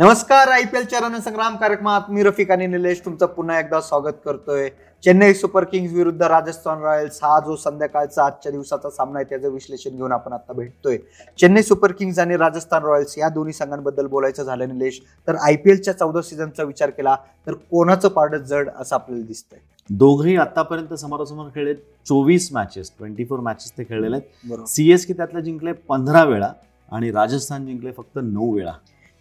नमस्कार I P एलच्या रणसंग्राम कार्यक्रमात मी रफिक आणि निलेश तुमचं पुन्हा एकदा स्वागत करतोय. चेन्नई सुपर किंग्स विरुद्ध राजस्थान रॉयल्स हा जो संध्याकाळचा आजच्या दिवसाचा सामना आहे त्याचं विश्लेषण घेऊन आपण आता भेटतोय. चेन्नई सुपर किंग्स आणि राजस्थान रॉयल्स या दोन्ही संघांबद्दल बोलायचं झालं निलेश. तर आय पी एलच्या चौदा सीझनचा विचार केला तर कोणाचं पारडं जड असं आपल्याला दिसतंय? दोघेही आतापर्यंत समोरासमोर खेळले चोवीस मॅचेस ट्वेंटी फोर मॅचेस ते खेळलेले आहेत. सीएसके त्यातले जिंकले पंधरा वेळा आणि राजस्थान जिंकले फक्त नऊ वेळा.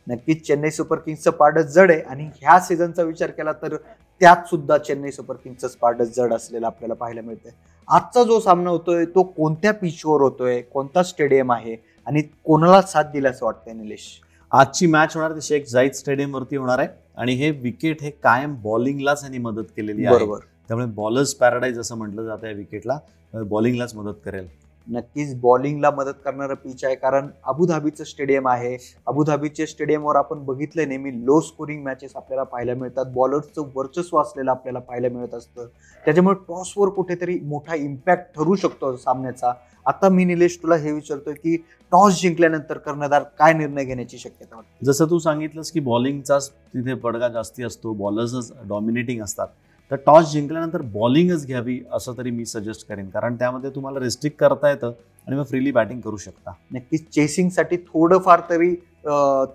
नक्कीच चेन्नई सुपर किंग्सचं पारडं जड आहे. आणि ह्या सीझनचा विचार केला तर त्यात सुद्धा चेन्नई सुपर किंग्सचं पारडं जड असलेलं आपल्याला पाहायला मिळतंय. आजचा जो सामना होतोय तो कोणत्या पिचवर होतोय कोणता स्टेडियम आहे आणि कोणाला साथ दिला असं वाटतंय निलेश? आजची मॅच होणार ती शेख जाईद स्टेडियम वरती होणार आहे. आणि हे विकेट हे कायम बॉलिंगलाच यांनी मदत केलेली आहे. बरोबर. त्यामुळे बॉलर्स पॅराडाईज असं म्हटलं जातं या विकेटला बॉलिंगलाच मदत करेल. नक्कीच बॉलिंगला मदत करणारं पिच आहे. कारण अबुधाबीचं स्टेडियम आहे. अबुधाबीच्या स्टेडियमवर आपण बघितलं नेहमी लो स्कोरिंग मॅचेस आपल्याला पाहायला मिळतात. बॉलर्सचं वर्चस्व असलेलं आपल्याला पाहायला मिळत असतं. त्याच्यामुळे टॉसवर कुठेतरी मोठा इम्पॅक्ट ठरू शकतो सामन्याचा. आता मी निलेश तुला हे विचारतोय की टॉस जिंकल्यानंतर कर्णधार काय निर्णय घेण्याची शक्यता वाटते? जसं तू सांगितलंस की बॉलिंगचाच तिथे पडगा जास्ती असतो. बॉलर्सच डॉमिनेटिंग असतात. तर टॉस जिंकल्यानंतर बॉलिंगच घ्यावी असं तरी मी सजेस्ट करेन. कारण त्यामध्ये तुम्हाला रिस्ट्रिक्ट करता येतं आणि मग फ्रीली बॅटिंग करू शकता. नक्कीच. चेसिंगसाठी थोडंफार तरी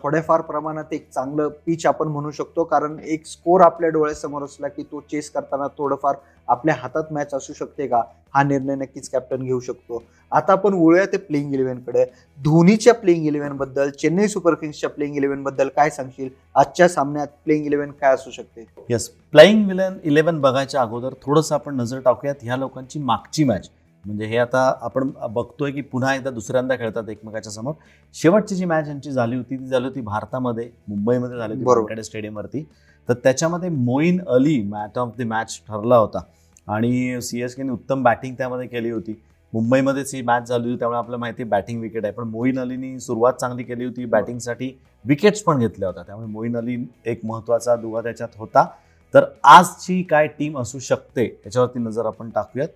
थोड्याफार प्रमाणात एक चांगलं पिच आपण म्हणू शकतो. कारण एक स्कोर आपल्या डोळ्यासमोर असला की तो चेस करताना थोडंफार आपल्या हातात मॅच असू शकते का? हा निर्णय नक्कीच कॅप्टन घेऊ शकतो. आता आपण वळूया ते प्लेइंग इलेव्हनकडे धोनीच्या प्लेइंग इलेव्हनबद्दल चेन्नई सुपर किंग्सच्या प्लेइंग इलेव्हनबद्दल काय सांगशील? आजच्या सामन्यात प्लेइंग इलेव्हन काय असू शकते? येस प्लेईंग इलेव्हन इलेव्हन बघायच्या अगोदर थोडंसं आपण नजर टाकूयात ह्या लोकांची मागची मॅच म्हणजे हे आता आपण बघतोय की पुन्हा एकदा दुसऱ्यांदा खेळतात एकमेकाच्या समोर. शेवटची जी मॅच यांची झाली होती ती झाली होती भारतामध्ये मुंबईमध्ये झाली होती बरोबर. स्टेडियमवरती. तर त्याच्यामध्ये Moeen Ali match of the match ठरला होता. आणि सी एस केने उत्तम बॅटिंग त्यामध्ये केली होती. मुंबईमध्येच ही मॅच झाली होती त्यामुळे आपल्याला माहिती बॅटिंग विकेट आहे. पण मोईन अलीनी सुरुवात चांगली केली होती बॅटिंगसाठी विकेट्स पण घेतल्या होत्या. त्यामुळे मोईन अली एक महत्त्वाचा दुवा त्याच्यात होता. तर आजची काय टीम असू शकते याच्यावरती नजर आपण टाकूयात.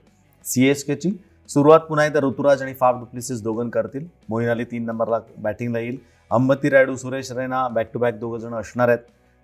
सी एस केची सुरुवात पुन्हा एकदा ऋतुराज आणि फाफ डुप्लिसिस दोघं करतील. मोईन अली तीन नंबरला बॅटिंगला येईल. Ambati Rayudu Suresh Raina back to back दोघं जण असणार आहेत.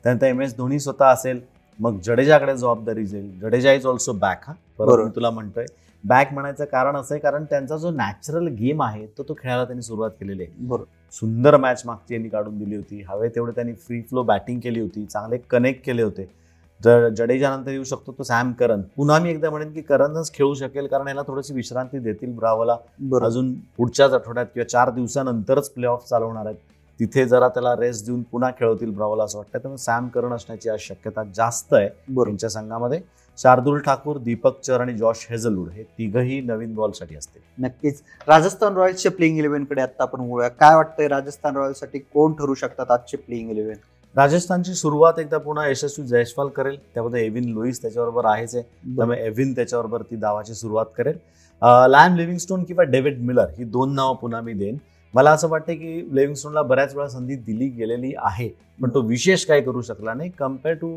त्यानंतर एम एस धोनी स्वतः असेल. मग जडेजाकडे जबाबदारी जाईल. जडेजा इज ऑल्सो बॅक हा. बरोबर. तुला म्हणतोय बॅक म्हणायचं कारण असं आहे कारण त्यांचा जो नॅचरल गेम आहे तो तो खेळायला त्यांनी सुरुवात केलेली आहे. बरोबर. सुंदर मॅच मागची यांनी काढून दिली होती. हवे तेवढे त्यांनी फ्री फ्लो बॅटिंग केली होती. चांगले कनेक्ट केले होते. जर जडेजा नंतर येऊ शकतो तो सॅम करन पुन्हा मी एकदा म्हणेन की करनच खेळू शकेल कारण याला थोडीशी विश्रांती देतील ब्रावला. अजून पुढच्याच आठवड्यात किंवा चार दिवसानंतरच प्ले ऑफ चालू होणार आहेत. तिथे जरा त्याला रेस्ट देऊन पुन्हा खेळवतील ब्रावला असं वाटतं त्यामुळे सॅम करण असण्याची आज शक्यता जास्त आहे त्यांच्या संघामध्ये. शार्दुल ठाकूर दीपक चर आणि जॉश हेझलवूड हे तिघही नवीन बॉलसाठी असतील. नक्कीच. राजस्थान रॉयल्सच्या प्लेइंग इलेव्हनकडे आता आपण वळूया. काय वाटतंय राजस्थान रॉयल्ससाठी? कोण ठरू शकतात आजचे प्लेइंग इलेव्हन राजस्थानची सुरुवात एकदा पुन्हा यशस्वी जयस्वाल करेल. त्यामध्ये एव्हिन लुईस त्याच्याबरोबर आहेच आहे. त्यामुळे एव्हिन त्याच्याबरोबर ती दावाची सुरुवात करेल. लॅम लिव्हिंगस्टोन किंवा डेव्हिड मिलर ही दोन नावं पुन्हा मी देईन. मला असं वाटतं की लिव्हिंगस्टोनला बऱ्याच वेळा संधी दिली गेलेली आहे पण तो विशेष काय करू शकला नाही compare to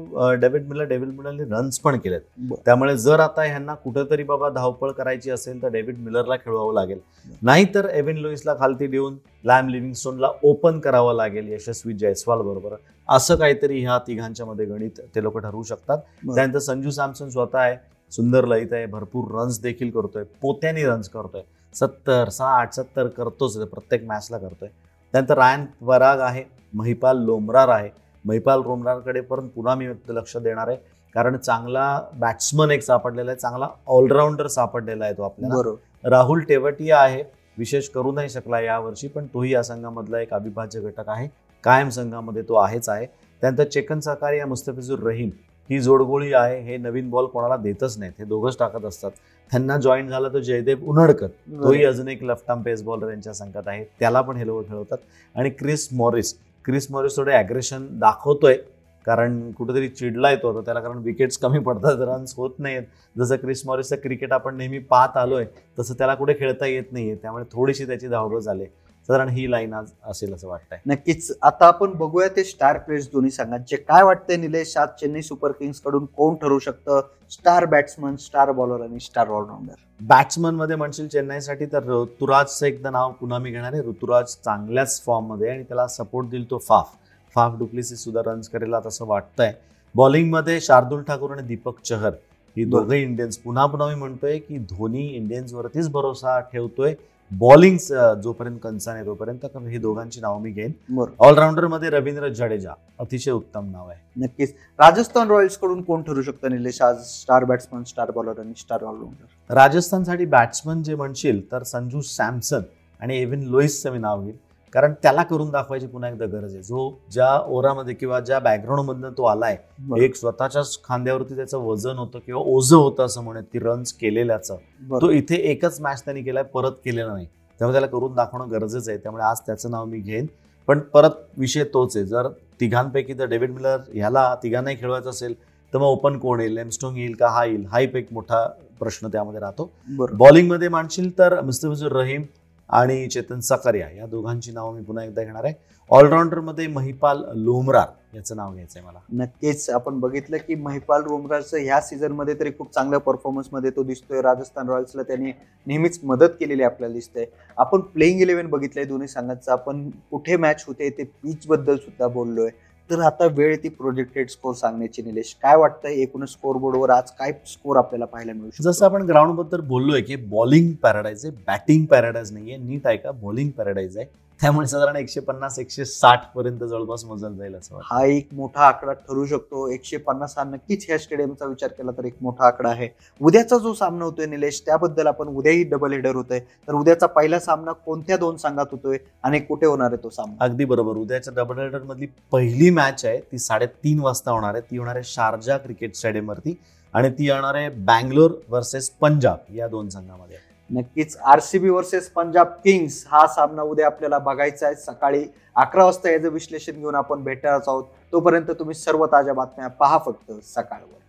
David Miller David मिलरने runs पण केलेत. त्यामुळे जर आता ह्यांना कुठेतरी बाबा धावपळ करायची असेल तर डेव्हिड मिलरला खेळवावं लागेल. नाहीतर एव्हिन लुईसला खालती देऊन लॅम लिव्हिंगस्टोनला ओपन करावं लागेल यशस्वी जयस्वाल बरोबर. असं काहीतरी ह्या तिघांच्या मध्ये गणित ते लोक ठरवू शकतात. त्यानंतर संजू सॅमसन स्वतः आहे सुंदर लयित आहे भरपूर रन्स देखील करतोय पोत्यानी रन्स करतोय. सत्तर साठ सत्तर करतोच प्रत्येक मॅचला करतोय. त्यानंतर रायन पराग आहे महिपाल लोमरार आहे. महिपाल लोमरारकडे पण पुन्हा मी लक्ष देणार आहे. कारण चांगला बॅट्समन एक सापडलेला आहे चांगला ऑलराऊंडर सापडलेला आहे तो आपल्याला. बरोबर. राहुल टेवटिया आहे विशेष करू नाही शकला यावर्षी पण तोही या संघामधला एक अविभाज्य घटक आहे. कायम संघामध्ये तो आहेच आहे. त्यानंतर चेकन सकारी या मुस्तफिजुर रहीम. ही जोडगोळी आहे हे नवीन बॉल कोणाला देतच नाहीत. हे दोघंच टाकत असतात. त्यांना जॉईन झाला तो जयदेव उन्हडकर तोही अजून एक लेफ्ट आर्म पेस बॉलर यांच्या संघात आहे. त्याला पण हे लोक खेळवतात आणि क्रिस मॉरिस क्रिस मॉरिस थोडे ॲग्रेशन दाखवतोय कारण कुठेतरी चिडला येतो आता. त्याला कारण विकेट्स कमी पडतात रन्स होत नाहीत जसं क्रिस मॉरिसचं क्रिकेट आपण नेहमी पाहत आलोय तसं त्याला कुठे खेळता येत नाहीये. त्यामुळे थोडीशी त्याची धावपळ झाली साधारण ही लाईन आज असेल असं वाटतंय. नक्कीच. आता आपण बघूया ते स्टार प्लेयर्स दोन्ही संघांचे काय वाटतंय निलेश आज चेन्नई सुपर किंग्सकडून कोण ठरू शकतं? स्टार बॅट्समन स्टार बॉलर आणि स्टार ऑलराऊंडर बॅट्समनमध्ये म्हणशील चेन्नईसाठी तर ऋतुराजचं एकदा नाव पुन्हा मी घेणार आहे? ऋतुराज चांगल्याच फॉर्ममध्ये आणि त्याला सपोर्ट देईल तो फाफ. फाफ डुप्लिसिस सुद्धा रन्स करेल तसं वाटतंय. बॉलिंगमध्ये शार्दुल ठाकूर आणि दीपक चहर ही. दोघे इंडियन्स पुन्हा पुन्हा मी म्हणतोय की धोनी इंडियन्स वरतीच भरोसा ठेवतोय. बॉलिंग जोपर्यंत कन्सर्न आहे तोपर्यंत. ही दोघांची नावं मी घेईन. ऑलराऊंडरमध्ये रवींद्र जडेजा अतिशय उत्तम नाव आहे. नक्कीच. राजस्थान रॉयल्सकडून कोण ठरू शकतं निलेश? आज स्टार बॅट्समन स्टार बॉलर आणि स्टार ऑलराऊंडर. राजस्थानसाठी बॅट्समन जे म्हणशील तर संजू सॅमसन आणि एव्हिन लोईसचं मी नाव घेईन. कारण त्याला करून दाखवायची पुन्हा एकदा गरज आहे. जो ज्या ओरामध्ये किंवा ज्या बॅकग्राऊंडमधनं तो आलाय एक स्वतःच्याच खांद्यावरती त्याचं वजन होतं किंवा ओझं होतं असं म्हणत ती रन्स केलेल्याचं तो इथे एकच मॅच त्यांनी केलाय परत केलेला नाही. त्यामुळे त्याला करून दाखवणं गरजेचं आहे. त्यामुळे आज त्याचं नाव मी घेईन. पण परत विषय तोच आहे. जर तिघांपैकी जर डेव्हिड मिलर ह्याला तिघांनाही खेळवायचं असेल तर मग ओपन कोण येईल? लेमस्टोंग येईल का हा येईल? हा एक मोठा प्रश्न त्यामध्ये राहतो. बॉलिंगमध्ये मानशील तर मुस्तफिजुर रहीम आणि चेतन सकारिया या दोघांची नावं मी पुन्हा एकदा घेणार आहे. ऑलराऊंडरमध्ये महिपाल लोमरार याचं नाव घ्यायचंय मला. नक्कीच. आपण बघितलं की महिपाल लोमरारचं ह्या सीझनमध्ये तरी खूप चांगल्या परफॉर्मन्समध्ये तो दिसतोय. राजस्थान रॉयल्सला त्यांनी नेहमीच मदत केलेली आपल्याला दिसतंय. आपण प्लेइंग इलेव्हन बघितलंय दोन्ही संघांचं. आपण कुठे मॅच होते ते पिचबद्दल सुद्धा बोललोय. तर आता वेळ ती प्रोजेक्टेड स्कोर सांगण्याची निलेश. काय वाटतंय एकूणच स्कोर बोर्डवर आज काय स्कोर आपल्याला पाहायला मिळू शकतो? जसं आपण ग्राउंडबद्दल बोललोय की बॉलिंग पॅराडाईज आहे बॅटिंग पॅराडाईज नाहीये नीट आहे का? बॉलिंग पॅराडाईज आहे. त्यामुळे साधारण एकशे पन्नास एकशे साठ पर्यंत जवळपास मोजल जाईल असं हा एक मोठा आकडा ठरू शकतो. एकशे पन्नास हा नक्कीच ह्या स्टेडियमचा विचार केला तर एक मोठा आकडा आहे. उद्याचा जो सामना होतोय निलेश त्याबद्दल आपण उद्याही डबल हेडर होतोय. तर उद्याचा पहिला सामना कोणत्या दोन संघात होतोय आणि कुठे होणार आहे तो सामना? अगदी बरोबर. उद्याच्या डबल हेडर मधली पहिली मॅच आहे ती साडेतीन वाजता होणार आहे. ती होणार आहे शारजा क्रिकेट स्टेडियम वरती आणि ती येणार आहे बँगलोर वर्सेस पंजाब या दोन संघामध्ये. नक्कीच आरसीबी वर्सेस पंजाब किंग्स हा सामना उद्या आपल्याला बघायचा आहे. सकाळी अकरा वाजता याचं विश्लेषण घेऊन आपण भेटणारच आहोत. तोपर्यंत तुम्ही सर्व ताज्या बातम्या पहा फक्त सकाळवर.